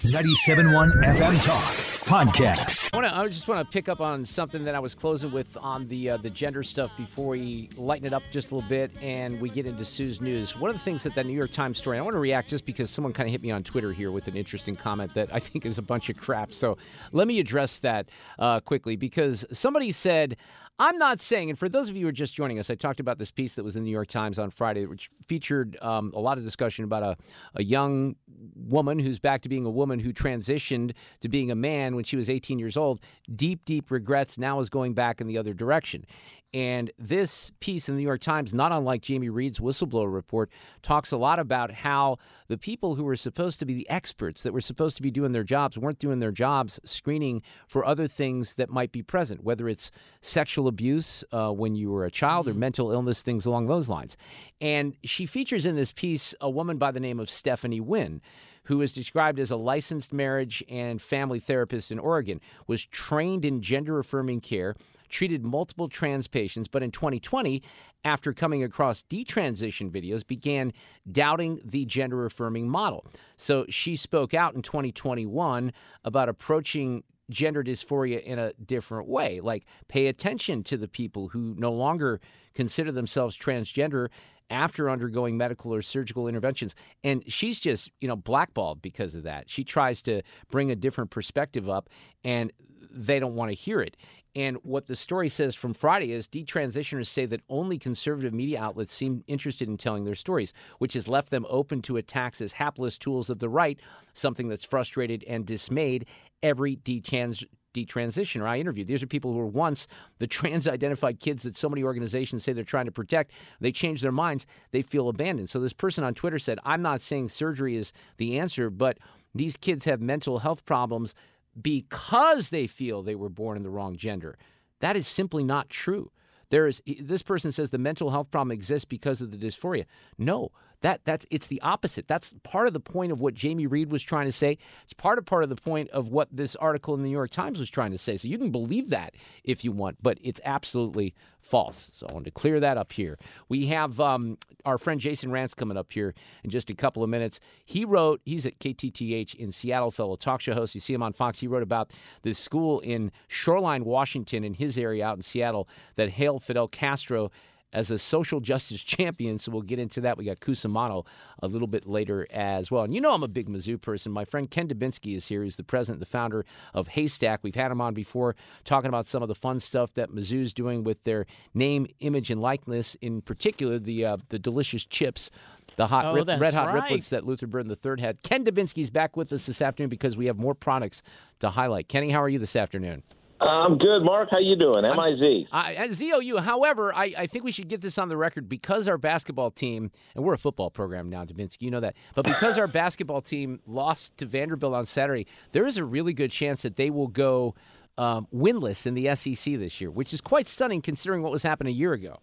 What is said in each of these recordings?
97.1 FM Talk Podcast. I, wanna, I just want to pick up on something that I was closing with on the uh, the gender stuff before we lighten it up just a little bit and we get into Sue's news. One of the things that that New York Times story, I want to react just because someone kind of hit me on Twitter here with an interesting comment that I think is a bunch of crap. So let me address that uh, quickly because somebody said, I'm not saying, and for those of you who are just joining us, I talked about this piece that was in the New York Times on Friday, which featured um, a lot of discussion about a, a young woman who's back to being a woman who transitioned to being a man when she was 18 years old. Deep, deep regrets now is going back in the other direction. And this piece in the New York Times, not unlike Jamie Reed's whistleblower report, talks a lot about how the people who were supposed to be the experts that were supposed to be doing their jobs weren't doing their jobs screening for other things that might be present, whether it's sexual abuse uh, when you were a child or mental illness, things along those lines. And she features in this piece a woman by the name of Stephanie Winn who is described as a licensed marriage and family therapist in Oregon, was trained in gender affirming care, treated multiple trans patients, but in 2020, after coming across detransition videos, began doubting the gender affirming model. So she spoke out in 2021 about approaching gender dysphoria in a different way. Like, pay attention to the people who no longer consider themselves transgender after undergoing medical or surgical interventions. And she's just, you know, blackballed because of that. She tries to bring a different perspective up, and they don't want to hear it. And what the story says from Friday is detransitioners say that only conservative media outlets seem interested in telling their stories, which has left them open to attacks as hapless tools of the right, something that's frustrated and dismayed every detrans- detransitioner I interviewed. These are people who were once the trans identified kids that so many organizations say they're trying to protect. They change their minds, they feel abandoned. So this person on Twitter said, I'm not saying surgery is the answer, but these kids have mental health problems because they feel they were born in the wrong gender. That is simply not true. There is this person says the mental health problem exists because of the dysphoria. No, that that's it's the opposite. That's part of the point of what Jamie Reed was trying to say. It's part of part of the point of what this article in the New York Times was trying to say. So you can believe that if you want, but it's absolutely false. So I wanted to clear that up here. We have um, our friend Jason Rantz coming up here in just a couple of minutes. He wrote. He's at KTTH in Seattle, fellow talk show host. You see him on Fox. He wrote about this school in Shoreline, Washington, in his area out in Seattle that hailed Fidel Castro as a social justice champion. So we'll get into that. We got Cusumano a little bit later as well. And you know I'm a big Mizzou person. My friend Ken Dubinsky is here. He's the president, the founder of Haystack. We've had him on before talking about some of the fun stuff that Mizzou's doing with their name, image, and likeness. In particular, the uh, the delicious chips. The hot, Oh, rip, red hot right. riplets that Luther Burden III had. Ken Dubinsky's back with us this afternoon because we have more products to highlight. Kenny, how are you this afternoon? I'm good, Mark. How you doing? MIZ. I, at ZOU, however, I, I think we should get this on the record because our basketball team, and we're a football program now, Dubinsky, you know that, but because our basketball team lost to Vanderbilt on Saturday, there is a really good chance that they will go um, winless in the SEC this year, which is quite stunning considering what was happening a year ago.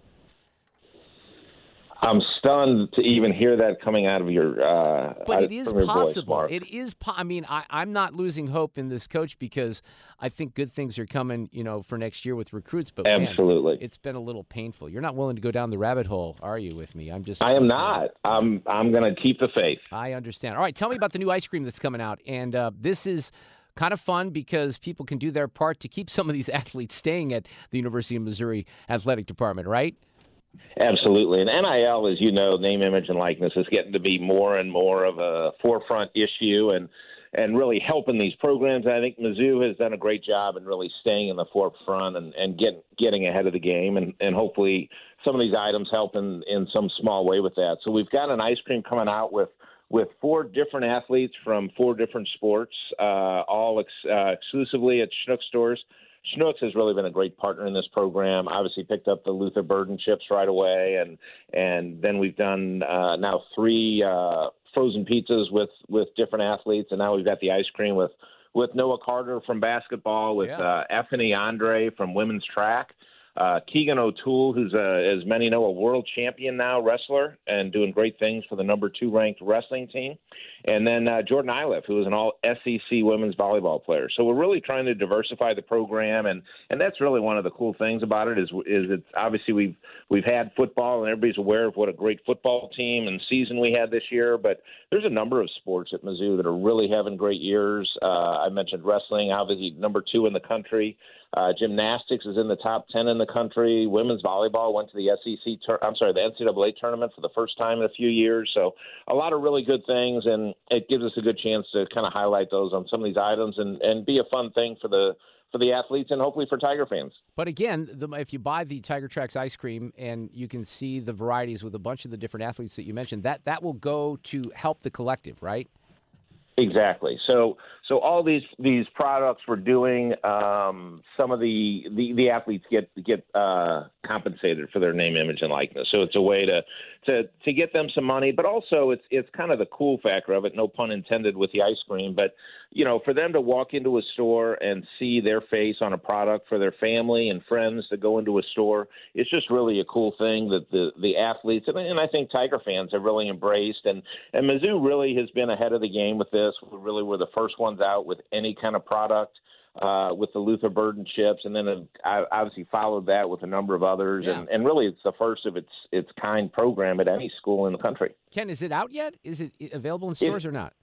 I'm stunned to even hear that coming out of your. Uh, But it is your voice, possible. It is. Po- I mean, I, I'm not losing hope in this coach because I think good things are coming, you know, for next year with recruits. But man, Absolutely. it's been a little painful. You're not willing to go down the rabbit hole, are you? With me, I'm just. I am not. I'm. I'm going to keep the faith. I understand. All right, tell me about the new ice cream that's coming out, and uh, this is kind of fun because people can do their part to keep some of these athletes staying at the University of Missouri athletic department, right? Absolutely. And NIL, as you know, name, image, and likeness is getting to be more and more of a forefront issue. And and really helping these programs. I think Mizzou has done a great job in really staying in the forefront and, and getting getting ahead of the game, and, and hopefully some of these items help in, in some small way with that. So we've got an ice cream coming out with with four different athletes from four different sports, uh, all ex- uh, exclusively at Schnucks stores. Schnucks has really been a great partner in this program. Obviously, picked up the Luther Burden chips right away, and and then we've done uh, now three uh, frozen pizzas with with different athletes, and now we've got the ice cream with with Noah Carter from basketball, with Yeah. uh, Euphenie Andre from women's track. Uh, Keegan O'Toole, who's a, as many know, a world champion now wrestler and doing great things for the number two ranked wrestling team, and then uh, Jordan Iliff, who is an all SEC women's volleyball player. So we're really trying to diversify the program, and and that's really one of the cool things about it is is it's obviously we've we've had football and everybody's aware of what a great football team and season we had this year, but there's a number of sports at Mizzou that are really having great years. Uh, I mentioned wrestling, obviously number two in the country. Uh, gymnastics is in the top 10 in the country. Women's volleyball went to the SEC, tur- I'm sorry, the NCAA tournament for the first time in a few years. So a lot of really good things, and it gives us a good chance to kind of highlight those on some of these items and, and be a fun thing for the for the athletes and hopefully for Tiger fans. But again, the, if you buy the Tiger Tracks ice cream and you can see the varieties with a bunch of the different athletes that you mentioned, that that will go to help the collective, right? Exactly. So so all these these products we're doing, um, some of the, the the athletes get get uh, compensated for their name, image, and likeness. So it's a way to to to get them some money, but also it's it's kind of the cool factor of it. No pun intended with the ice cream, but you know, for them to walk into a store and see their face on a product for their family and friends to go into a store, it's just really a cool thing that the the athletes and, and I think Tiger fans have really embraced. And and Mizzou really has been ahead of the game with this. We really were the first ones out with any kind of product. Uh, with the Luther Burden chips, and then uh, obviously followed that with a number of others, Yeah. and, and really it's the first of its its kind program at any school in the country. Ken, is it out yet? Is it available in stores or not?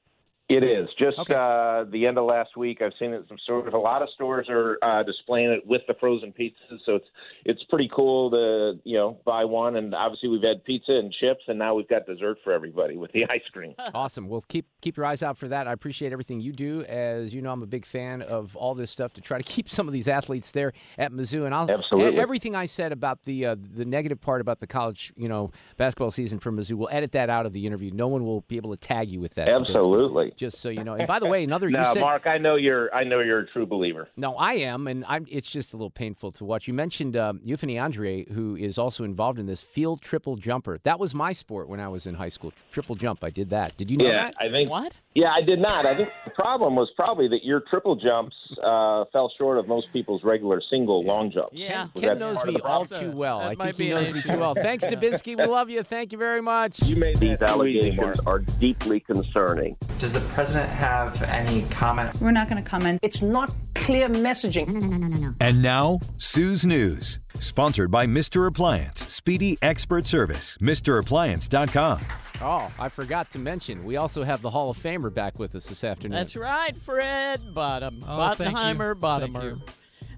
It is just Okay. uh, the end of last week. I've seen it in some stores. A lot of stores are uh, displaying it with the frozen pizzas, so it's it's pretty cool to you know buy one. And obviously we've had pizza and chips, and now we've got dessert for everybody with the ice cream. Awesome. Well, keep keep your eyes out for that. I appreciate everything you do. As you know, I'm a big fan of all this stuff to try to keep some of these athletes there at Mizzou. And I'll Absolutely. everything I said about the uh, the negative part about the college, you know, basketball season for Mizzou. We'll edit that out of the interview. No one will be able to tag you with that. Absolutely. Just so you know. And by the way, another you No, said, Mark, I know you're I know you're a true believer. No, I am, and I'm. It's just a little painful to watch. You mentioned um, Euphenie Andre, who is also involved in this field triple jumper. That was my sport when I was in high school. Triple jump. I did that. Did you know yeah, that? I think. What? Yeah, I did not. I think the problem was probably that your triple jumps uh, fell short of most people's regular single long jumps. Yeah. Was Ken that knows me all too well. That I might think he be an knows me too well. Thanks, Dubinsky. We love you. Thank you very much. You made These that too easy, Mark. allegations are deeply concerning. Does the president have any comment? We're not going to comment. It's not clear messaging. And now, Sue's News, sponsored by Mr. Appliance, speedy expert service, MrAppliance.com. Oh, I forgot to mention, we also have the Hall of Famer back with us this afternoon. That's right, Fred Bottom. Oh, thank. Bottenheimer, Bottomer. you.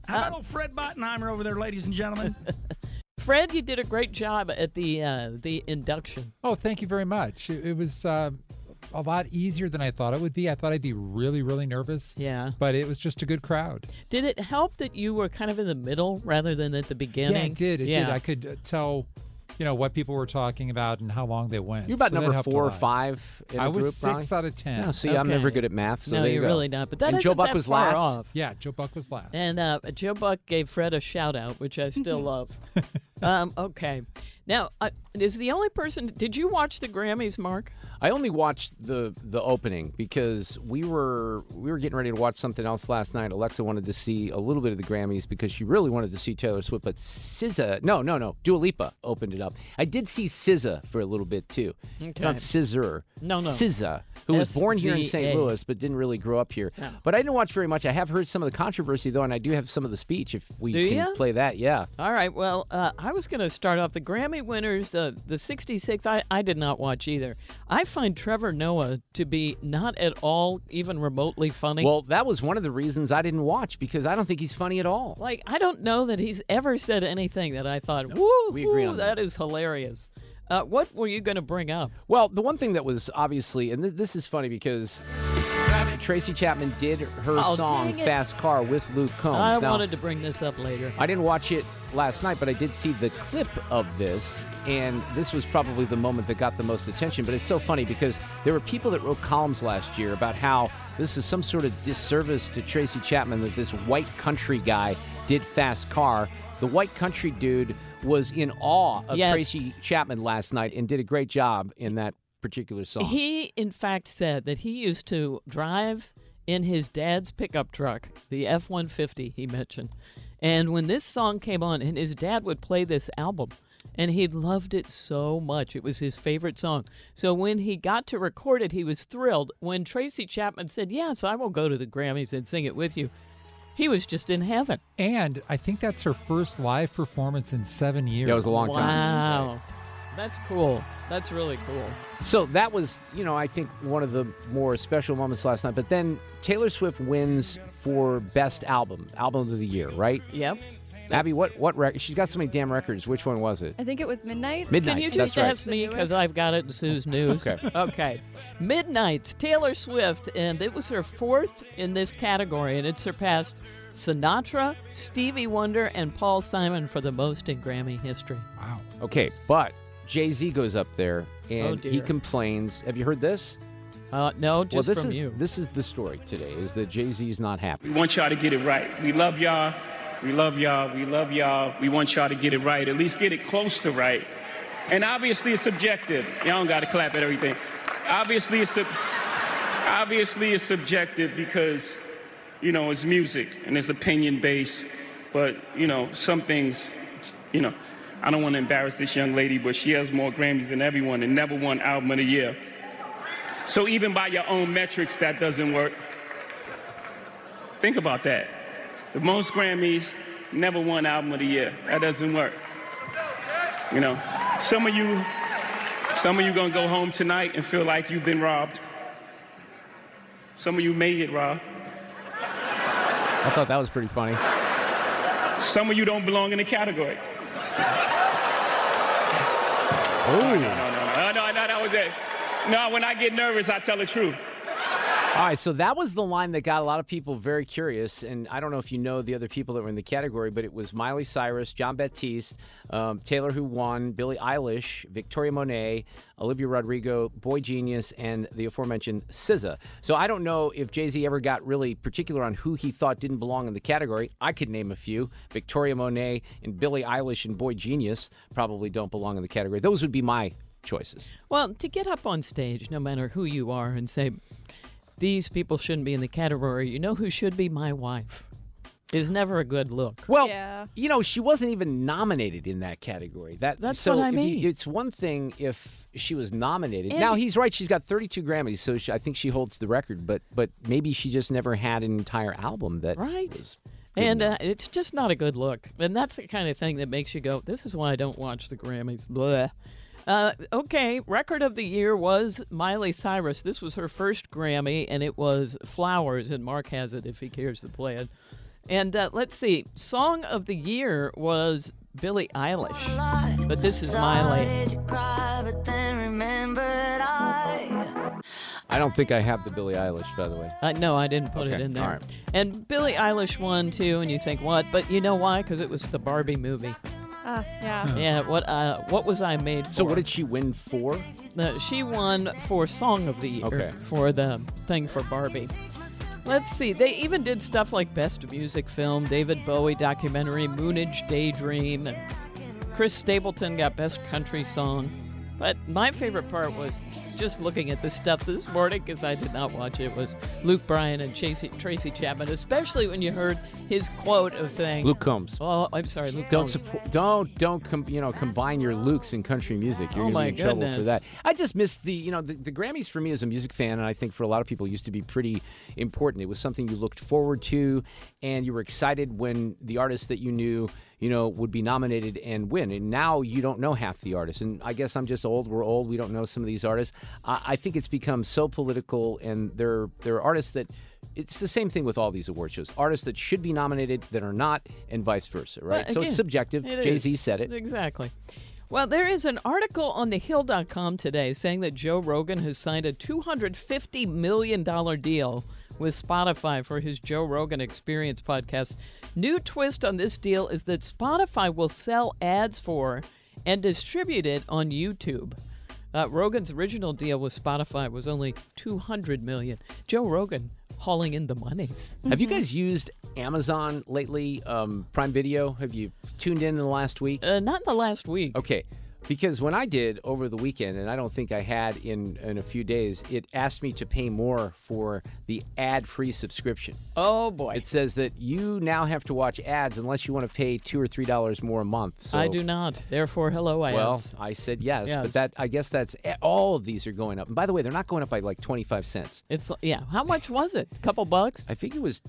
How about old Fred Bottenheimer over there, ladies and gentlemen? Fred, you did a great job at the uh, the induction. oh, thank you very much. It, it was uh, a lot easier than I thought it would be. I thought I'd be really, really nervous. Yeah. But it was just a good crowd. Did it help that you were kind of in the middle rather than at the beginning? Yeah, it did. It yeah. did. I could uh, tell, you know, what people were talking about and how long they went. You're about So number four or five in I the was group, six probably? out of ten. No, see, I'm never good at math, so no, there you you're go. really not. But that and isn't Joe Buck that was far last. off. Yeah, Joe Buck was last. And uh, Joe Buck gave Fred a shout out, which I still love. um, okay. Now, uh, is the only person. Did you watch the Grammys, Mark? I only watched the the opening because we were we were getting ready to watch something else last night. Alexa wanted to see a little bit of the Grammys because she really wanted to see Taylor Swift, but SZA, no, no, no, Dua Lipa opened it up. I did see SZA for a little bit too. It's not Okay. Scissor. No, no. SZA, who was born here in St. Louis but didn't really grow up here. But I didn't watch very much. I have heard some of the controversy though, and I do have some of the speech. If we Do can ya? play that, yeah. All right. Well, uh, I was going to start off the Winners. Uh, the 66th, I, I did not watch either. I find Trevor Noah to be not at all even remotely funny. Well, that was one of the reasons I didn't watch because I don't think he's funny at all. like, I don't know that he's ever said anything that I thought, woo, we agree on that is hilarious. Uh, what were you going to bring up? Well, the one thing that was obviously, and th- this is funny because Tracy Chapman did her Oh, song "Fast Car" with Luke Combs. I Now, wanted to bring this up later. I didn't watch it last night, but I did see the clip of this, and this was probably the moment that got the most attention. But it's so funny because there were people that wrote columns last year about how this is some sort of disservice to Tracy Chapman that this white country guy did Fast Car. The white country dude was in awe of Yes. Tracy Chapman last night and did a great job in that particular song. He, in fact, said that he used to drive in his dad's pickup truck, the F 150 he mentioned. And when this song came on, and his dad would play this album, and he loved it so much. It was his favorite song. So when he got to record it, he was thrilled. When Tracy Chapman said, Yes, I will go to the Grammys and sing it with you, he was just in heaven. And I think that's her first live performance in seven years. That was a long time. Wow. That's cool. That's really cool. So that was, you know, I think one of the more special moments last night. But then Taylor Swift wins for best album, album of the year, right? Yep. Abby, what what record? She's got so many damn records. Which one was it? I think it was Midnight. Midnight. Can you that's just right. ask me because I've got it in Sue's news? Okay. okay. Midnight, Taylor Swift, and it was her fourth in this category, and it surpassed Sinatra, Stevie Wonder, and Paul Simon for the most in Grammy history. Wow. Okay, but Jay Z goes up there and he complains. Have you heard this? Uh, no, just well, this from is you. this is the story today. Is that Jay Z is not happy? We want y'all to get it right. We love y'all. We love y'all. We love y'all. We want y'all to get it right. At least get it close to right. And obviously, it's subjective. Y'all don't got to clap at everything. Obviously, it's sub- obviously it's subjective because you know it's music and it's opinion based. But you know some things, you know, I don't want to embarrass this young lady, but she has more Grammys than everyone and never won Album of the Year. So even by your own metrics, that doesn't work. Think about that. The most Grammys, never won Album of the Year. That doesn't work. You know, some of you, some of you gonna go home tonight and feel like you've been robbed. Some of you may get robbed. I thought that was pretty funny. Some of you don't belong in the category. Oh. No, no, no, no, no, that was it. No, when I get nervous, I tell the truth. All right, so that was the line that got a lot of people very curious, and I don't know if you know the other people that were in the category, but it was Miley Cyrus, Jon Batiste, um, Taylor who won, Billie Eilish, Victoria Monet, Olivia Rodrigo, Boy Genius, and the aforementioned SZA. So I don't know if Jay Z ever got really particular on who he thought didn't belong in the category. I could name a few: Victoria Monet and Billie Eilish and Boy Genius probably don't belong in the category. Those would be my choices. Well, to get up on stage, no matter who you are, and say, these people shouldn't be in the category, you know who should be my wife, is never a good look. Well, Yeah. you know, she wasn't even nominated in that category. That That's so what I mean. it's one thing if she was nominated. And- now he's right; she's got 32 Grammys, so she, I think she holds the record. But but maybe she just never had an entire album that Right. was. And uh, it's just not a good look. And that's the kind of thing that makes you go, this is why I don't watch the Grammys. Blah. Uh, okay, record of the year was Miley Cyrus. This was her first Grammy, and it was Flowers, and Mark has it if he cares to play it. And uh, let's see, song of the year was Billie Eilish, but this is Miley. I don't think I have the Billie Eilish, by the way. Uh, no, I didn't put it in there. all right. And Billie Eilish won too, and you think what? But you know why? Because it was the Barbie movie. Ah, yeah. Yeah, what uh, what was I made for? So what did she win for? Uh, she won for Song of the Year Okay. for the thing for Barbie. Let's see. They even did stuff like Best Music Film, David Bowie documentary, Moonage Daydream, and Chris Stapleton got Best Country Song. But my favorite part was just looking at this stuff this morning because I did not watch it. Was Luke Bryan and Tracy, Tracy Chapman, especially when you heard his quote of saying, Luke Combs. "Oh, I'm sorry, Luke Don't Combs." support, don't don't com, you know combine your Lukes in country music. You're Oh, gonna be in trouble for that. I just missed the you know the, the Grammys for me as a music fan, and I think for a lot of people used to be pretty important. It was something you looked forward to, and you were excited when the artist that you knew you know would be nominated and win. And now you don't know half the artists, and I guess I'm just old. We're old. We don't know some of these artists. I, I think it's become so political, and there there are artists that. It's the same thing with all these award shows. Artists that should be nominated that are not, and vice versa, right? But so it's subjective. it Jay Z said it. Exactly. Well, there is an article on thehill.com today saying that Joe Rogan has signed a $250 million deal with Spotify for his Joe Rogan Experience podcast. New twist on this deal is that Spotify will sell ads for and distribute it on YouTube. Uh, Rogan's original deal with Spotify was only 200 million. Joe Rogan hauling in the monies. Have you guys used Amazon lately? Um, Prime Video? Have you tuned in in the last week? Uh, not in the last week. Okay. Because when I did over the weekend, and I don't think I had in, in a few days, it asked me to pay more for the ad free subscription. Oh, boy. It says that you now have to watch ads unless you want to pay two or three dollars more a month. So, I do not. Therefore, hello, ads. Well, I said yes, Yes. but that I guess that's eh, all of these are going up. And by the way, they're not going up by like twenty five cents. It's yeah. How much was it? A couple bucks? I think it was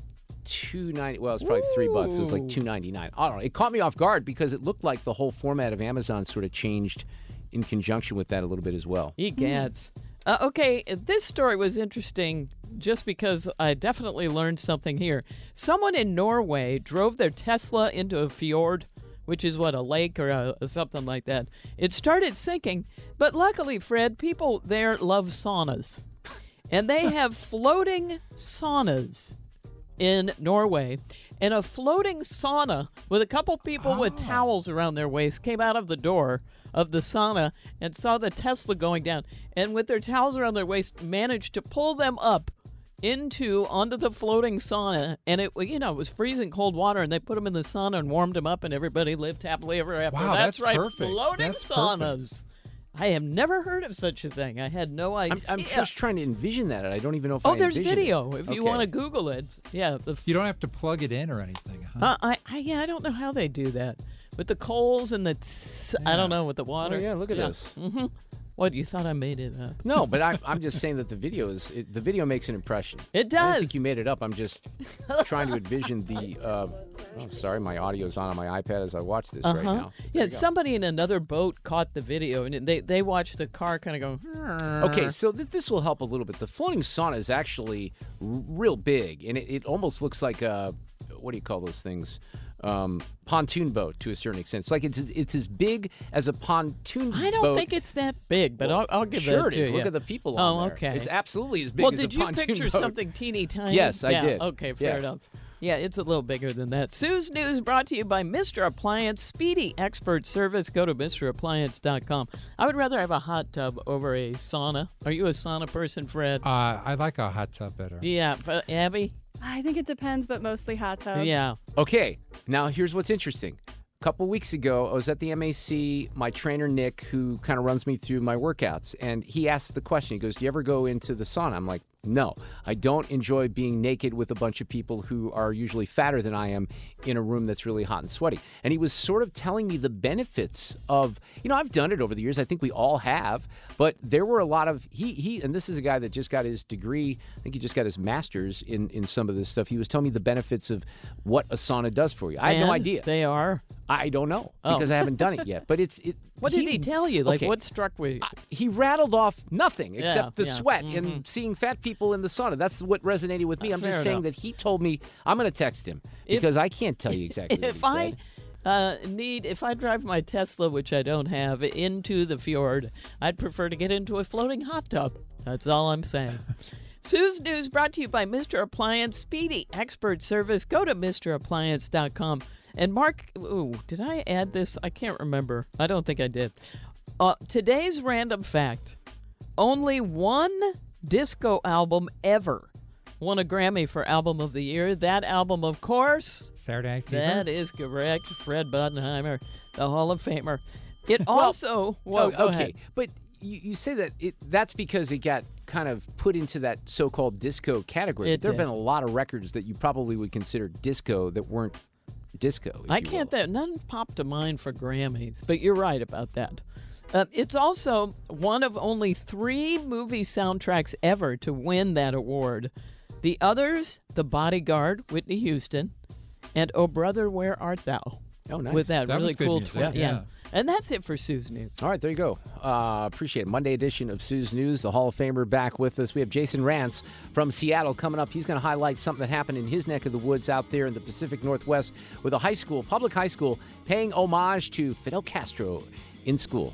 two ninety. Well, it's probably three bucks. It was like two ninety nine. I don't know. It caught me off guard because it looked like the whole format of Amazon sort of changed in conjunction with that a little bit as well. Egads. Uh, okay, this story was interesting just because I definitely learned something here. Someone in Norway drove their Tesla into a fjord, which is what, a lake or a, something like that. It started sinking, but luckily, Fred, people there love saunas. And they have floating saunas in Norway. And a floating sauna with a couple people with oh. towels around their waist came out of the door of the sauna and saw the Tesla going down. And with their towels around their waist, managed to pull them up into onto the floating sauna. And it, you know, it was freezing cold water. And they put them in the sauna and warmed them up, and everybody lived happily ever after. Wow, that's, that's right, perfect. floating That's saunas. I have never heard of such a thing. I had no idea. I'm, I'm just trying to envision that, I don't even know if Oh, I there's envision it. video if you Okay. want to Google it. Yeah, the You don't have to plug it in or anything, huh? Uh, I, I yeah, I don't know how they do that with the coals and the. Tss, I don't know with the water. Oh, yeah, look at this. hmm What you thought I made it up? No, but I'm, I'm just saying that the video is it, the video makes an impression. It does. I don't think you made it up. I'm just trying to envision the. Uh, oh, sorry, my audio's on on my iPad as I watch this right Uh-huh. now. Yeah, somebody in another boat caught the video and they they watched the car kind of go. Okay, so th- this will help a little bit. The floating sauna is actually r- real big, and it, it almost looks like a what do you call those things? Um, pontoon boat to a certain extent. It's like it's it's as big as a pontoon. I don't boat. think it's that big, but I'll, I'll give sure that it to is. you. Look at the people Oh, on there. Oh, okay. It's absolutely as big well, as did you picture boat. something teeny tiny? Yes, I Yeah, did. Okay, fair Yeah. enough. Yeah, it's a little bigger than that. Sue's News brought to you by Mr. Appliance, speedy expert service. Go to MrAppliance.com. I would rather have a hot tub over a sauna. Are you a sauna person, Fred? Uh, I like a hot tub better. yeah, Abby? I think it depends, but mostly hot tub. Yeah. Okay, now here's what's interesting. A couple weeks ago, I was at the MAC. My trainer Nick, who kind of runs me through my workouts, and he asked the question. He goes, "Do you ever go into the sauna?" I'm like, "No, I don't enjoy being naked with a bunch of people who are usually fatter than I am in a room that's really hot and sweaty." And he was sort of telling me the benefits of, you know, I've done it over the years. I think we all have, but there were a lot of he he, and this is a guy that just got his degree. I think he just got his master's in in some of this stuff. He was telling me the benefits of what a sauna does for you. I had no idea. They are. I don't know Oh. because I haven't done it yet. But it's it. What did he tell you? Like, okay, what struck with you? He rattled off nothing Yeah, except the yeah, sweat mhm. and seeing fat people in the sauna. That's what resonated with me. Uh, I'm just saying enough. that he told me. I'm going to text him If- because I can't tell you exactly if what he I uh, need, if I drive my Tesla, which I don't have, into the fjord, I'd prefer to get into a floating hot tub. That's all I'm saying. Sue's News brought to you by Mr. Appliance, speedy expert service. Go to MrAppliance.com. And Mark, ooh, did I add this? I can't remember. I don't think I did. Uh, today's random fact only one disco album ever won a Grammy for Album of the Year. That album, of course, Saturday Night Fever. that is correct. Fred Budenheimer, the Hall of Famer. It Well, also, whoa, oh, okay, ahead. but you, you say that it that's because it got kind of put into that so-called disco category. It there have been a lot of records that you probably would consider disco that weren't disco. I can't. That none popped to mind for Grammys, but you're right about that. Uh, it's also one of only three movie soundtracks ever to win that award. The others, The Bodyguard, Whitney Houston, and Oh Brother, Where Art Thou? Oh, nice. With that, That really cool music, twin. yeah. And that's it for Sue's News. All right, there you go. Uh, appreciate it. Monday edition of Sue's News, the Hall of Famer back with us. We have Jason Rantz from Seattle coming up. He's going to highlight something that happened in his neck of the woods out there in the Pacific Northwest with a high school, public high school, paying homage to Fidel Castro in school.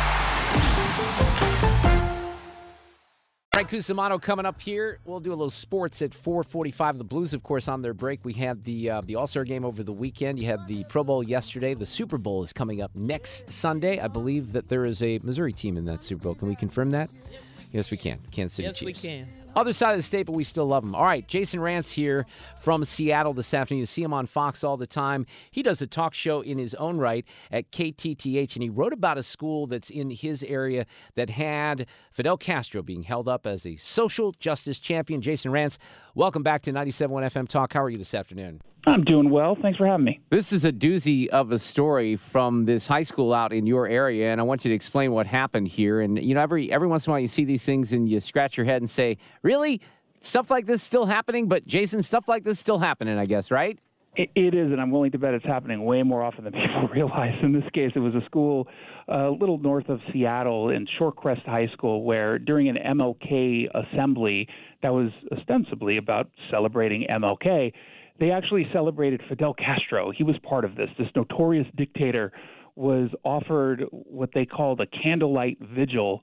Frank Cusumano coming up here. We'll do a little sports at 4:45. The Blues, of course, on their break. We had the uh, the All Star game over the weekend. You had the Pro Bowl yesterday. The Super Bowl is coming up next Sunday. I believe that there is a Missouri team in that Super Bowl. Can we confirm that? Yes, we can. Kansas City yes, Chiefs. we can. Other side of the state, but we still love him. All right, Jason Rantz here from Seattle this afternoon. You see him on Fox all the time. He does a talk show in his own right at KTTH, and he wrote about a school that's in his area that had Fidel Castro being held up as a social justice champion. Jason Rantz, welcome back to 97.1 FM Talk. How are you this afternoon? I'm doing well. Thanks for having me. This is a doozy of a story from this high school out in your area, and I want you to explain what happened here. And you know, every every once in a while you see these things and you scratch your head and say, "Really, stuff like this still happening?" But Jason, stuff like this still happening, I guess, right? It, it is, and I'm willing to bet it's happening way more often than people realize. In this case, it was a school uh, a little north of Seattle in Shorecrest High School, where during an MLK assembly that was ostensibly about celebrating MLK they actually celebrated Fidel Castro. He was part of this. This notorious dictator was offered what they called a candlelight vigil,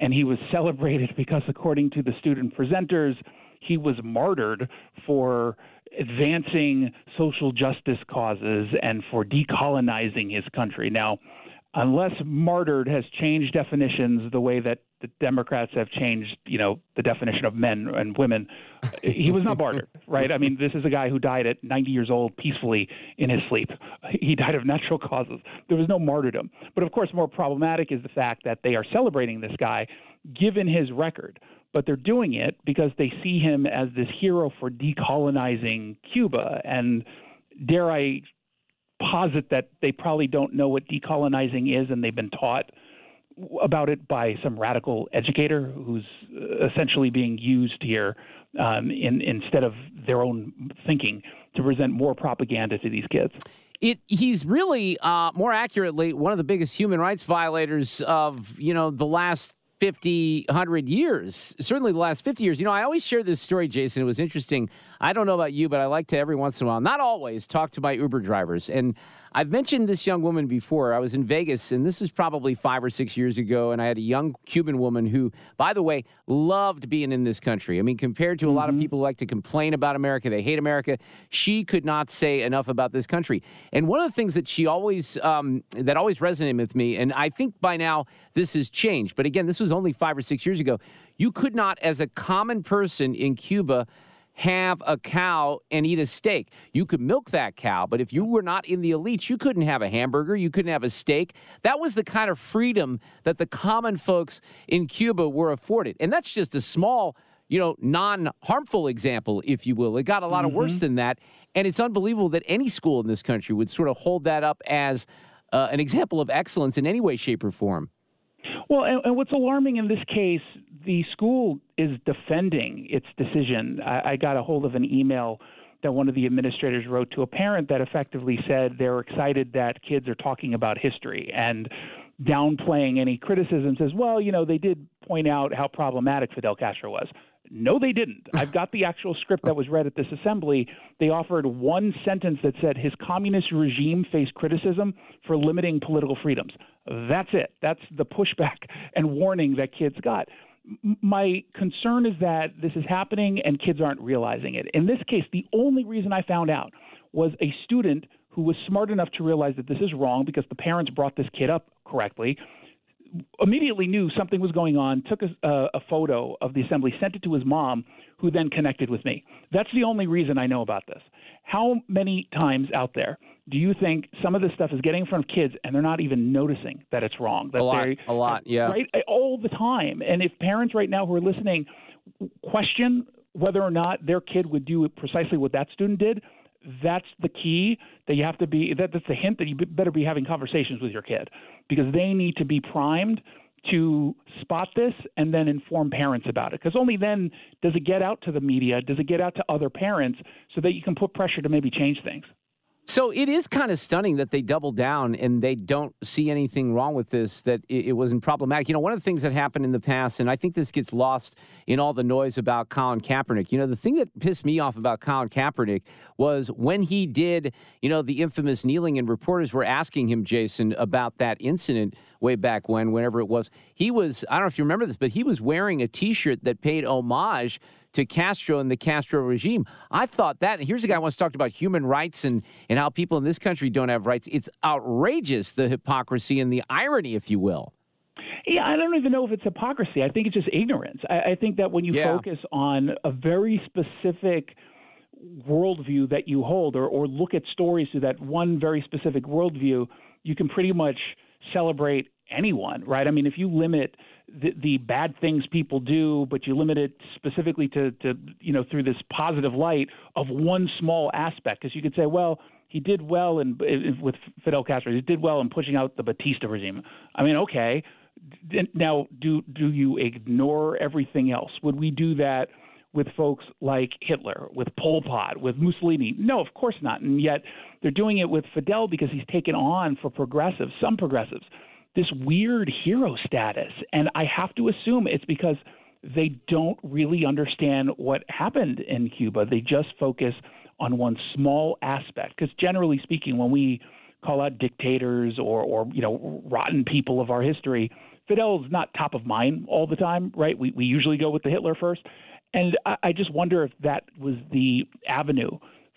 and he was celebrated because, according to the student presenters, he was martyred for advancing social justice causes and for decolonizing his country. Now, unless martyred has changed definitions the way that the Democrats have changed, you know, the definition of men and women, he was not martyred, right? I mean, this is a guy who died at 90 years old peacefully in his sleep. He died of natural causes. There was no martyrdom. But of course, more problematic is the fact that they are celebrating this guy given his record. But they're doing it because they see him as this hero for decolonizing Cuba. And dare I posit that they probably don't know what decolonizing is and they've been taught about it by some radical educator who's essentially being used here um, in, instead of their own thinking to present more propaganda to these kids. It, he's really, uh, more accurately, one of the biggest human rights violators of you know the last 50, 100 years, certainly the last 50 years. You know, I always share this story, Jason. It was interesting. I don't know about you, but I like to every once in a while, not always, talk to my Uber drivers. And I've mentioned this young woman before. I was in Vegas, and this is probably five or six years ago, and I had a young Cuban woman who, by the way, loved being in this country. I mean, compared to a mm-hmm. lot of mm-hmm. people who like to complain about America, they hate America. She could not say enough about this country. And one of the things that she always um, that always resonated with me, and I think by now this has changed, but again, this was only five or six years ago. You could not, as a common person in Cuba, have a cow and eat a steak. You could milk that cow, but if you were not in the elites, you couldn't have a hamburger, you couldn't have a steak. That was the kind of freedom that the common folks in Cuba were afforded. And that's just a small, you know, non harmful example, if you will. It got a lot mm-hmm. of worse mm-hmm. than that. And it's unbelievable that any school in this country would sort of hold that up as uh, an example of excellence in any way, shape, or form. Well, and, and, what's alarming in this case, the school is defending its decision. I, I got a hold of an email that one of the administrators wrote to a parent that effectively said they're excited that kids are talking about history and downplaying any criticisms as well. You know, they did point out how problematic Fidel Castro was. No, they didn't. I've got the actual script that was read at this assembly. They offered one sentence that said his communist regime faced criticism for limiting political freedoms. That's it. That's the pushback and warning that kids got. My concern is that this is happening and kids aren't realizing it. In this case, the only reason I found out was a student who was smart enough to realize that this is wrong because the parents brought this kid up correctly immediately knew something was going on, took a, a, photo of the assembly, sent it to his mom, who then connected with me. That's the only reason I know about this. How many times out there do you think some of this stuff is getting in front of kids and they're not even noticing that it's wrong? That a lot, a lot, yeah, right, eh, all the time. And if parents right now who are listening question whether or not their kid would do precisely what that student did, that's the key that you have to be that, that's the hint that you better be having conversations with your kid because they need to be primed to spot this and then inform parents about it because only then does it get out to the media does it get out to other parents so that you can put pressure to maybe change things so it is kind of stunning that they double down and they don't see anything wrong with this, that it, wasn't problematic. You know, one of the things that happened in the past, and I think this gets lost in all the noise about Colin Kaepernick, you know, the thing that pissed me off about Colin Kaepernick was when he did, you know, the infamous kneeling, and reporters were asking him, Jason, about that incident way back when, whenever it was. He was, I don't know if you remember this, but he was wearing a t shirt that paid homage to Castro and the Castro regime. I thought that, here's a guy who wants to talk about human rights and, and how people in this country don't have rights. It's outrageous, the hypocrisy and the irony, if you will. Yeah, I don't even know if it's hypocrisy. I think it's just ignorance. I, I think that when you yeah. focus on a very specific worldview that you hold or, or look at stories through that one very specific worldview, you can pretty much celebrate anyone, right? I mean, if you limit the, the bad things people do, but you limit it specifically to, to you know through this positive light of one small aspect, because you could say, well, he did well in, with Fidel Castro. He did well in pushing out the Batista regime. I mean, okay. Now, do do you ignore everything else? Would we do that with folks like Hitler, with Pol Pot, with Mussolini? No, of course not. And yet they're doing it with Fidel because he's taken on for progressives, some progressives, this weird hero status. And I have to assume it's because they don't really understand what happened in Cuba. They just focus on one small aspect. Because generally speaking, when we call out dictators or, or you know rotten people of our history, Fidel's not top of mind all the time, right? We we usually go with the Hitler first, and I, I just wonder if that was the avenue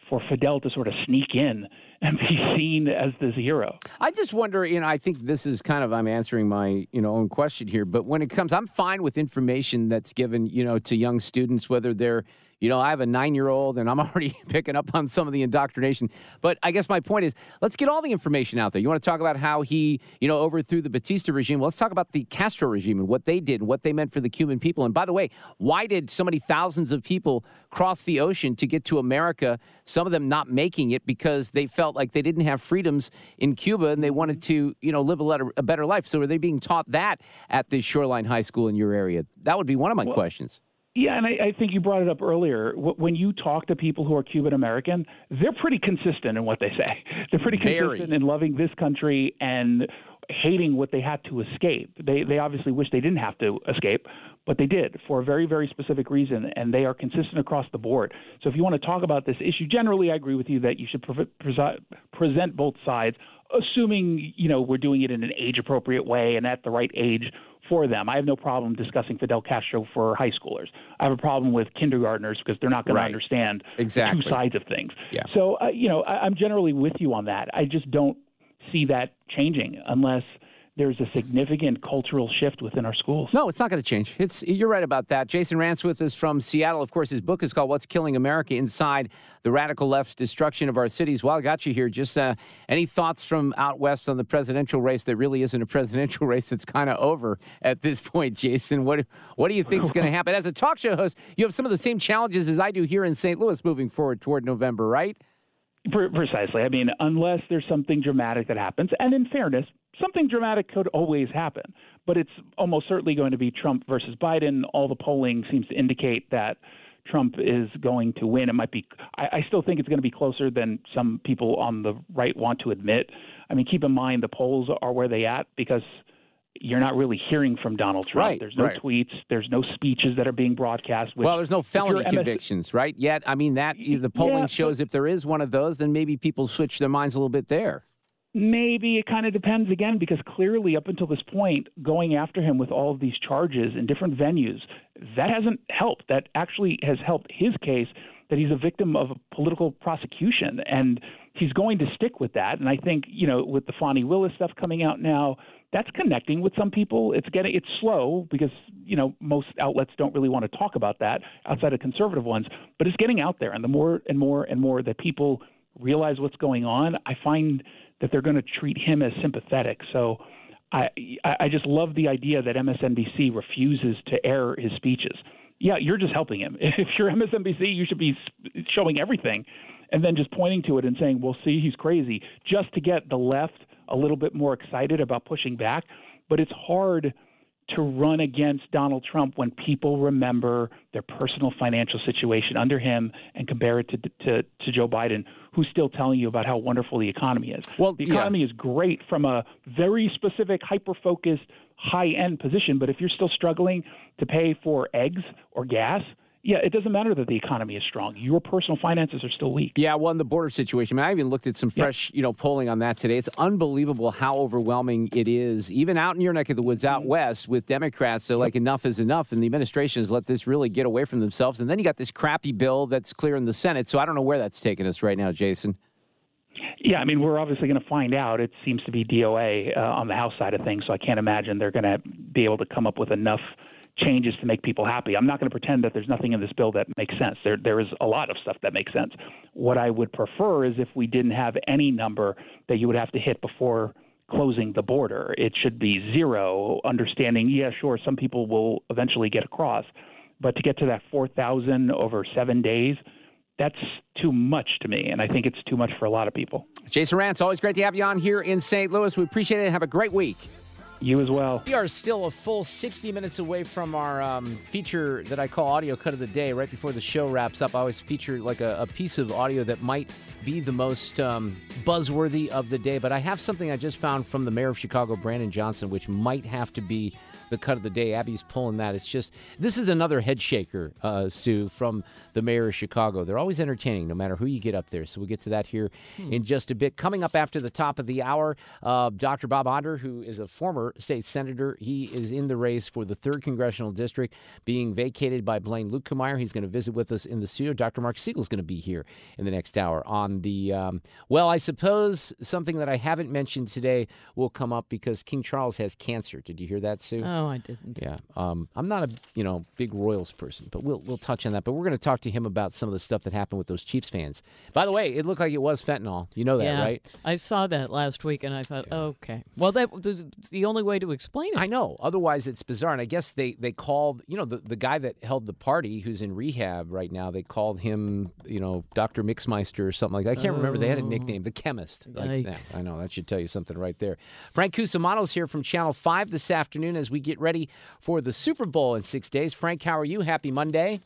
for Fidel to sort of sneak in and be seen as this hero. I just wonder, you know, I think this is kind of I'm answering my, you know, own question here, but when it comes I'm fine with information that's given, you know, to young students whether they're you know, I have a nine year old and I'm already picking up on some of the indoctrination. But I guess my point is let's get all the information out there. You want to talk about how he, you know, overthrew the Batista regime? Well, let's talk about the Castro regime and what they did and what they meant for the Cuban people. And by the way, why did so many thousands of people cross the ocean to get to America? Some of them not making it because they felt like they didn't have freedoms in Cuba and they wanted to, you know, live a, letter, a better life. So are they being taught that at the Shoreline High School in your area? That would be one of my well, questions. Yeah, and I, I think you brought it up earlier. When you talk to people who are Cuban American, they're pretty consistent in what they say. They're pretty Very. consistent in loving this country and hating what they had to escape. They they obviously wish they didn't have to escape, but they did for a very very specific reason, and they are consistent across the board. So if you want to talk about this issue, generally I agree with you that you should pre- pre- present both sides, assuming you know we're doing it in an age appropriate way and at the right age for them. I have no problem discussing Fidel Castro for high schoolers. I have a problem with kindergartners because they're not going right. to understand exactly. two sides of things. Yeah. So, uh, you know, I, I'm generally with you on that. I just don't see that changing unless – there's a significant cultural shift within our schools. No, it's not going to change. It's you're right about that. Jason Ranswith is from Seattle. Of course, his book is called "What's Killing America: Inside the Radical Left's Destruction of Our Cities." While I got you here, just uh, any thoughts from out west on the presidential race that really isn't a presidential race? It's kind of over at this point, Jason. What what do you think is going to happen? As a talk show host, you have some of the same challenges as I do here in St. Louis moving forward toward November, right? Precisely. I mean, unless there's something dramatic that happens, and in fairness, something dramatic could always happen, but it's almost certainly going to be Trump versus Biden. All the polling seems to indicate that Trump is going to win. It might be, I, I still think it's going to be closer than some people on the right want to admit. I mean, keep in mind the polls are where they at because you're not really hearing from Donald Trump. Right, there's no right. tweets. There's no speeches that are being broadcast. well, there's no felony convictions, right? Yet, I mean, that the polling yeah, shows but, if there is one of those, then maybe people switch their minds a little bit there. Maybe it kind of depends again because clearly up until this point, going after him with all of these charges in different venues, that hasn't helped. That actually has helped his case that he's a victim of a political prosecution, and he's going to stick with that. And I think you know with the Fani Willis stuff coming out now, that's connecting with some people. It's getting it's slow because you know most outlets don't really want to talk about that outside of conservative ones, but it's getting out there, and the more and more and more that people realize what's going on, I find that they're going to treat him as sympathetic. So I I just love the idea that MSNBC refuses to air his speeches. Yeah, you're just helping him. If you're MSNBC, you should be showing everything and then just pointing to it and saying, "Well, see, he's crazy," just to get the left a little bit more excited about pushing back. But it's hard to run against Donald Trump when people remember their personal financial situation under him and compare it to, to, to Joe Biden, who's still telling you about how wonderful the economy is. Well, the economy yeah. is great from a very specific, hyper focused, high end position, but if you're still struggling to pay for eggs or gas, yeah, it doesn't matter that the economy is strong. Your personal finances are still weak. Yeah, well, in the border situation, I, mean, I even looked at some fresh, yeah. you know, polling on that today. It's unbelievable how overwhelming it is, even out in your neck of the woods, out mm-hmm. west, with Democrats. So, like, enough is enough, and the administration has let this really get away from themselves. And then you got this crappy bill that's clear in the Senate. So I don't know where that's taking us right now, Jason. Yeah, I mean, we're obviously going to find out. It seems to be DOA uh, on the House side of things, so I can't imagine they're going to be able to come up with enough changes to make people happy. I'm not going to pretend that there's nothing in this bill that makes sense. There there is a lot of stuff that makes sense. What I would prefer is if we didn't have any number that you would have to hit before closing the border. It should be zero, understanding, yeah, sure, some people will eventually get across, but to get to that 4,000 over 7 days, that's too much to me, and I think it's too much for a lot of people. Jason Rantz, always great to have you on here in St. Louis. We appreciate it. Have a great week. You as well. We are still a full 60 minutes away from our um, feature that I call Audio Cut of the Day. Right before the show wraps up, I always feature like a, a piece of audio that might be the most um, buzzworthy of the day. But I have something I just found from the mayor of Chicago, Brandon Johnson, which might have to be the cut of the day. Abby's pulling that. It's just this is another head shaker, uh, Sue, from the mayor of Chicago. They're always entertaining, no matter who you get up there. So we'll get to that here hmm. in just a bit. Coming up after the top of the hour, uh, Dr. Bob Onder, who is a former state senator, he is in the race for the third congressional district, being vacated by Blaine Luetkemeyer. He's going to visit with us in the studio. Dr. Mark Siegel is going to be here in the next hour on the. Um, well, I suppose something that I haven't mentioned today will come up because King Charles has cancer. Did you hear that, Sue? Oh, I didn't. Yeah, um, I'm not a you know big Royals person, but we'll we'll touch on that. But we're going to talk to him about some of the stuff that happened with those Chiefs fans. By the way, it looked like it was fentanyl. You know that, yeah, right? I saw that last week, and I thought, yeah. okay, well, that was the only way to explain it. I know. Otherwise, it's bizarre. And I guess they they called you know the the guy that held the party, who's in rehab right now. They called him you know Doctor Mixmeister or something like that. I can't oh. remember. They had a nickname, the chemist. Like, yeah, I know that should tell you something right there. Frank Cusumano's here from Channel Five this afternoon as we get ready for the Super Bowl in six days. Frank, how are you? Happy Monday.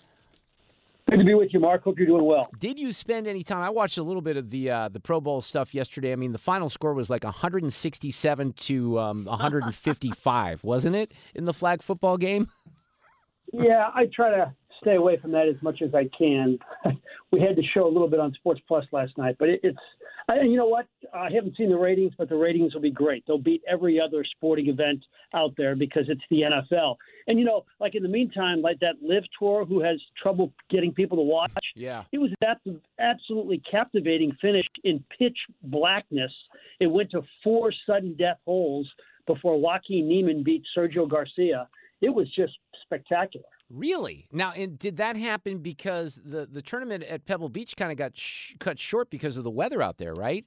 Good to be with you, Mark. Hope you're doing well. Did you spend any time? I watched a little bit of the uh, the Pro Bowl stuff yesterday. I mean, the final score was like 167 to um, 155, wasn't it, in the flag football game? Yeah, I try to stay away from that as much as I can. we had to show a little bit on Sports Plus last night, but it, it's and you know what? I haven't seen the ratings, but the ratings will be great. They'll beat every other sporting event out there because it's the NFL. And you know, like in the meantime, like that LIV tour, who has trouble getting people to watch. Yeah, it was that absolutely captivating finish in pitch blackness. It went to four sudden death holes before Joaquin Niemann beat Sergio Garcia. It was just spectacular. Really? Now, and did that happen because the, the tournament at Pebble Beach kind of got sh- cut short because of the weather out there, right?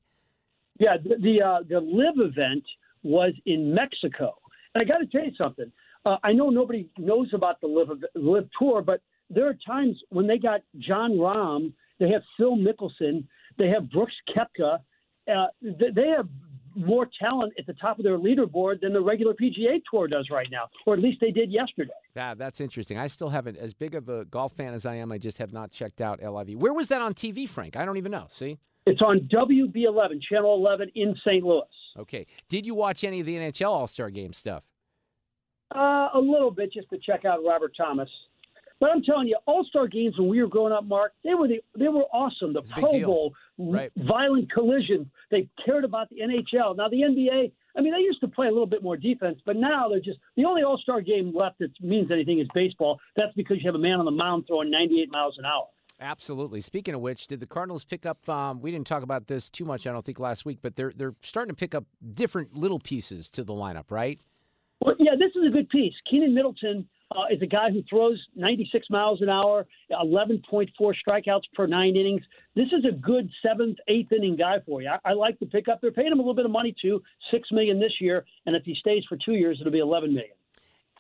Yeah, the the, uh, the LIV event was in Mexico, and I got to tell you something. Uh, I know nobody knows about the live LIV tour, but there are times when they got Jon Rahm, they have Phil Mickelson, they have Brooks Koepka, uh, they have more talent at the top of their leaderboard than the regular PGA Tour does right now, or at least they did yesterday. Yeah, that's interesting. I still haven't, as big of a golf fan as I am, I just have not checked out LIV. Where was that on TV, Frank? I don't even know. See? It's on WB11, Channel 11 in St. Louis. Okay. Did you watch any of the NHL All Star Game stuff? Uh, a little bit, just to check out Robert Thomas. But I'm telling you, All Star games when we were growing up, Mark, they were the, they were awesome. The Pro Bowl, right. violent collisions. They cared about the NHL. Now the NBA. I mean, they used to play a little bit more defense, but now they're just the only All Star game left that means anything is baseball. That's because you have a man on the mound throwing 98 miles an hour. Absolutely. Speaking of which, did the Cardinals pick up? Um, we didn't talk about this too much, I don't think, last week, but they're they're starting to pick up different little pieces to the lineup, right? Well, yeah, this is a good piece. Keynan Middleton uh, is a guy who throws 96 miles an hour, 11.4 strikeouts per nine innings. This is a good seventh, eighth inning guy for you. I, I like the pickup. They're paying him a little bit of money too, six million this year, and if he stays for two years, it'll be 11 million.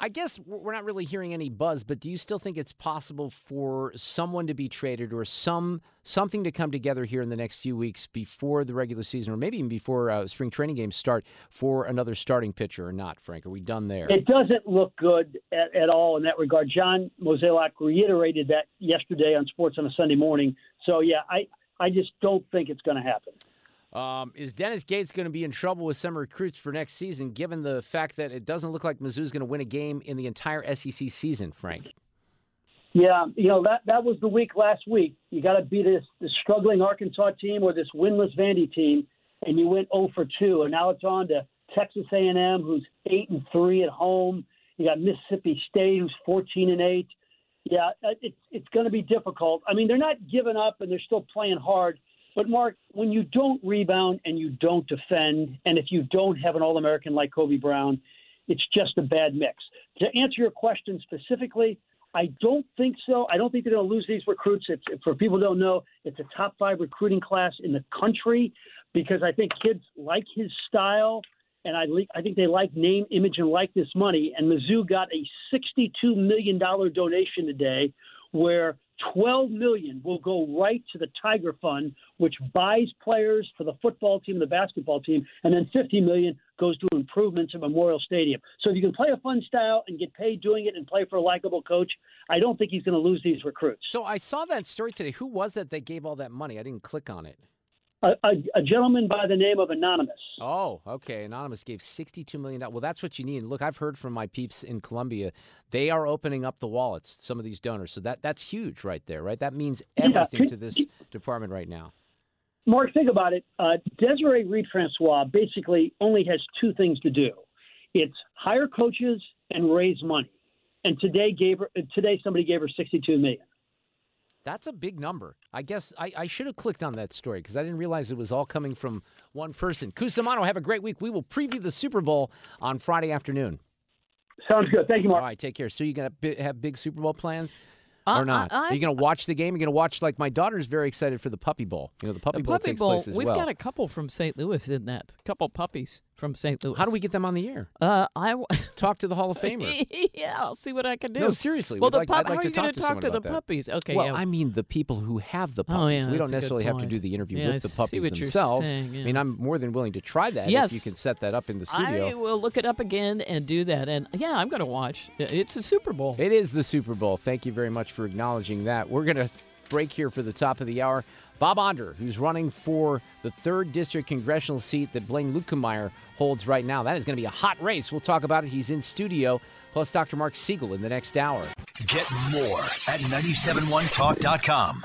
I guess we're not really hearing any buzz, but do you still think it's possible for someone to be traded or some something to come together here in the next few weeks before the regular season, or maybe even before uh, spring training games start for another starting pitcher or not? Frank, are we done there? It doesn't look good at, at all in that regard. John Mozeliak reiterated that yesterday on Sports on a Sunday morning. So yeah, I I just don't think it's going to happen. Um, is Dennis Gates going to be in trouble with some recruits for next season, given the fact that it doesn't look like Mizzou's going to win a game in the entire SEC season, Frank? Yeah, you know that that was the week last week. You got to beat this, this struggling Arkansas team or this winless Vandy team, and you went 0 for 2, and now it's on to Texas A&M, who's eight and three at home. You got Mississippi State, who's 14 and eight. Yeah, it's it's going to be difficult. I mean, they're not giving up, and they're still playing hard but Mark, when you don't rebound and you don't defend, and if you don't have an All-American like Kobe Brown, it's just a bad mix. To answer your question specifically, I don't think so. I don't think they're going to lose these recruits. It's, for people who don't know, it's a top five recruiting class in the country because I think kids like his style, and I, I think they like name, image, and likeness money. And Mizzou got a $62 million donation today where 12 million will go right to the Tiger Fund, which buys players for the football team and the basketball team, and then 50 million goes to improvements at Memorial Stadium. So if you can play a fun style and get paid doing it and play for a likable coach, I don't think he's going to lose these recruits. So I saw that story today. Who was it that gave all that money? I didn't click on it. A, a, a, gentleman by the name of Anonymous. Oh, okay. Anonymous gave $62 million. Well, that's what you need. Look, I've heard from my peeps in Columbia. They are opening up the wallets, some of these donors. So that that's huge right there, right? That means everything yeah. to this department right now. Mark, think about it. Uh, Desiree Reed Francois basically only has two things to do it's hire coaches and raise money. And today gave her today somebody gave her 62 million. That's a big number. I guess I, I should have clicked on that story because I didn't realize it was all coming from one person. Cusumano, have a great week. We will preview the Super Bowl on Friday afternoon. Sounds good. Thank you, Mark. All right, take care. So you gonna have big Super Bowl plans? Uh, or not? I, Are you going to watch the game? You're going to watch like my daughter's very excited for the Puppy Bowl. You know, the Puppy the Bowl puppy takes Bowl, place as we've well. got a couple from St. Louis in that. A couple puppies from St. Louis. How do we get them on the air? Uh, I talk to the Hall of Famer. yeah, I'll see what I can do. No, seriously. Well, the like, pup, like how are you going to talk to the that. puppies? Okay. Well, yeah. I mean the people who have the puppies. Oh, yeah, we don't that's a good necessarily have to do the interview Yeah, with the I see puppies themselves. saying, I mean, I'm more than willing to try that Yes. if you can set that up in the studio. I will look it up again and do that. And yeah, I'm going to watch. It's a Super Bowl. It is the Super Bowl. Thank you very much for acknowledging that. We're going to break here for the top of the hour. Bob Onder, who's running for the third district congressional seat that Blaine Luetkemeyer holds right now. That is going to be a hot race. We'll talk about it. He's in studio, plus Dr. Mark Siegel in the next hour. Get more at 971talk.com.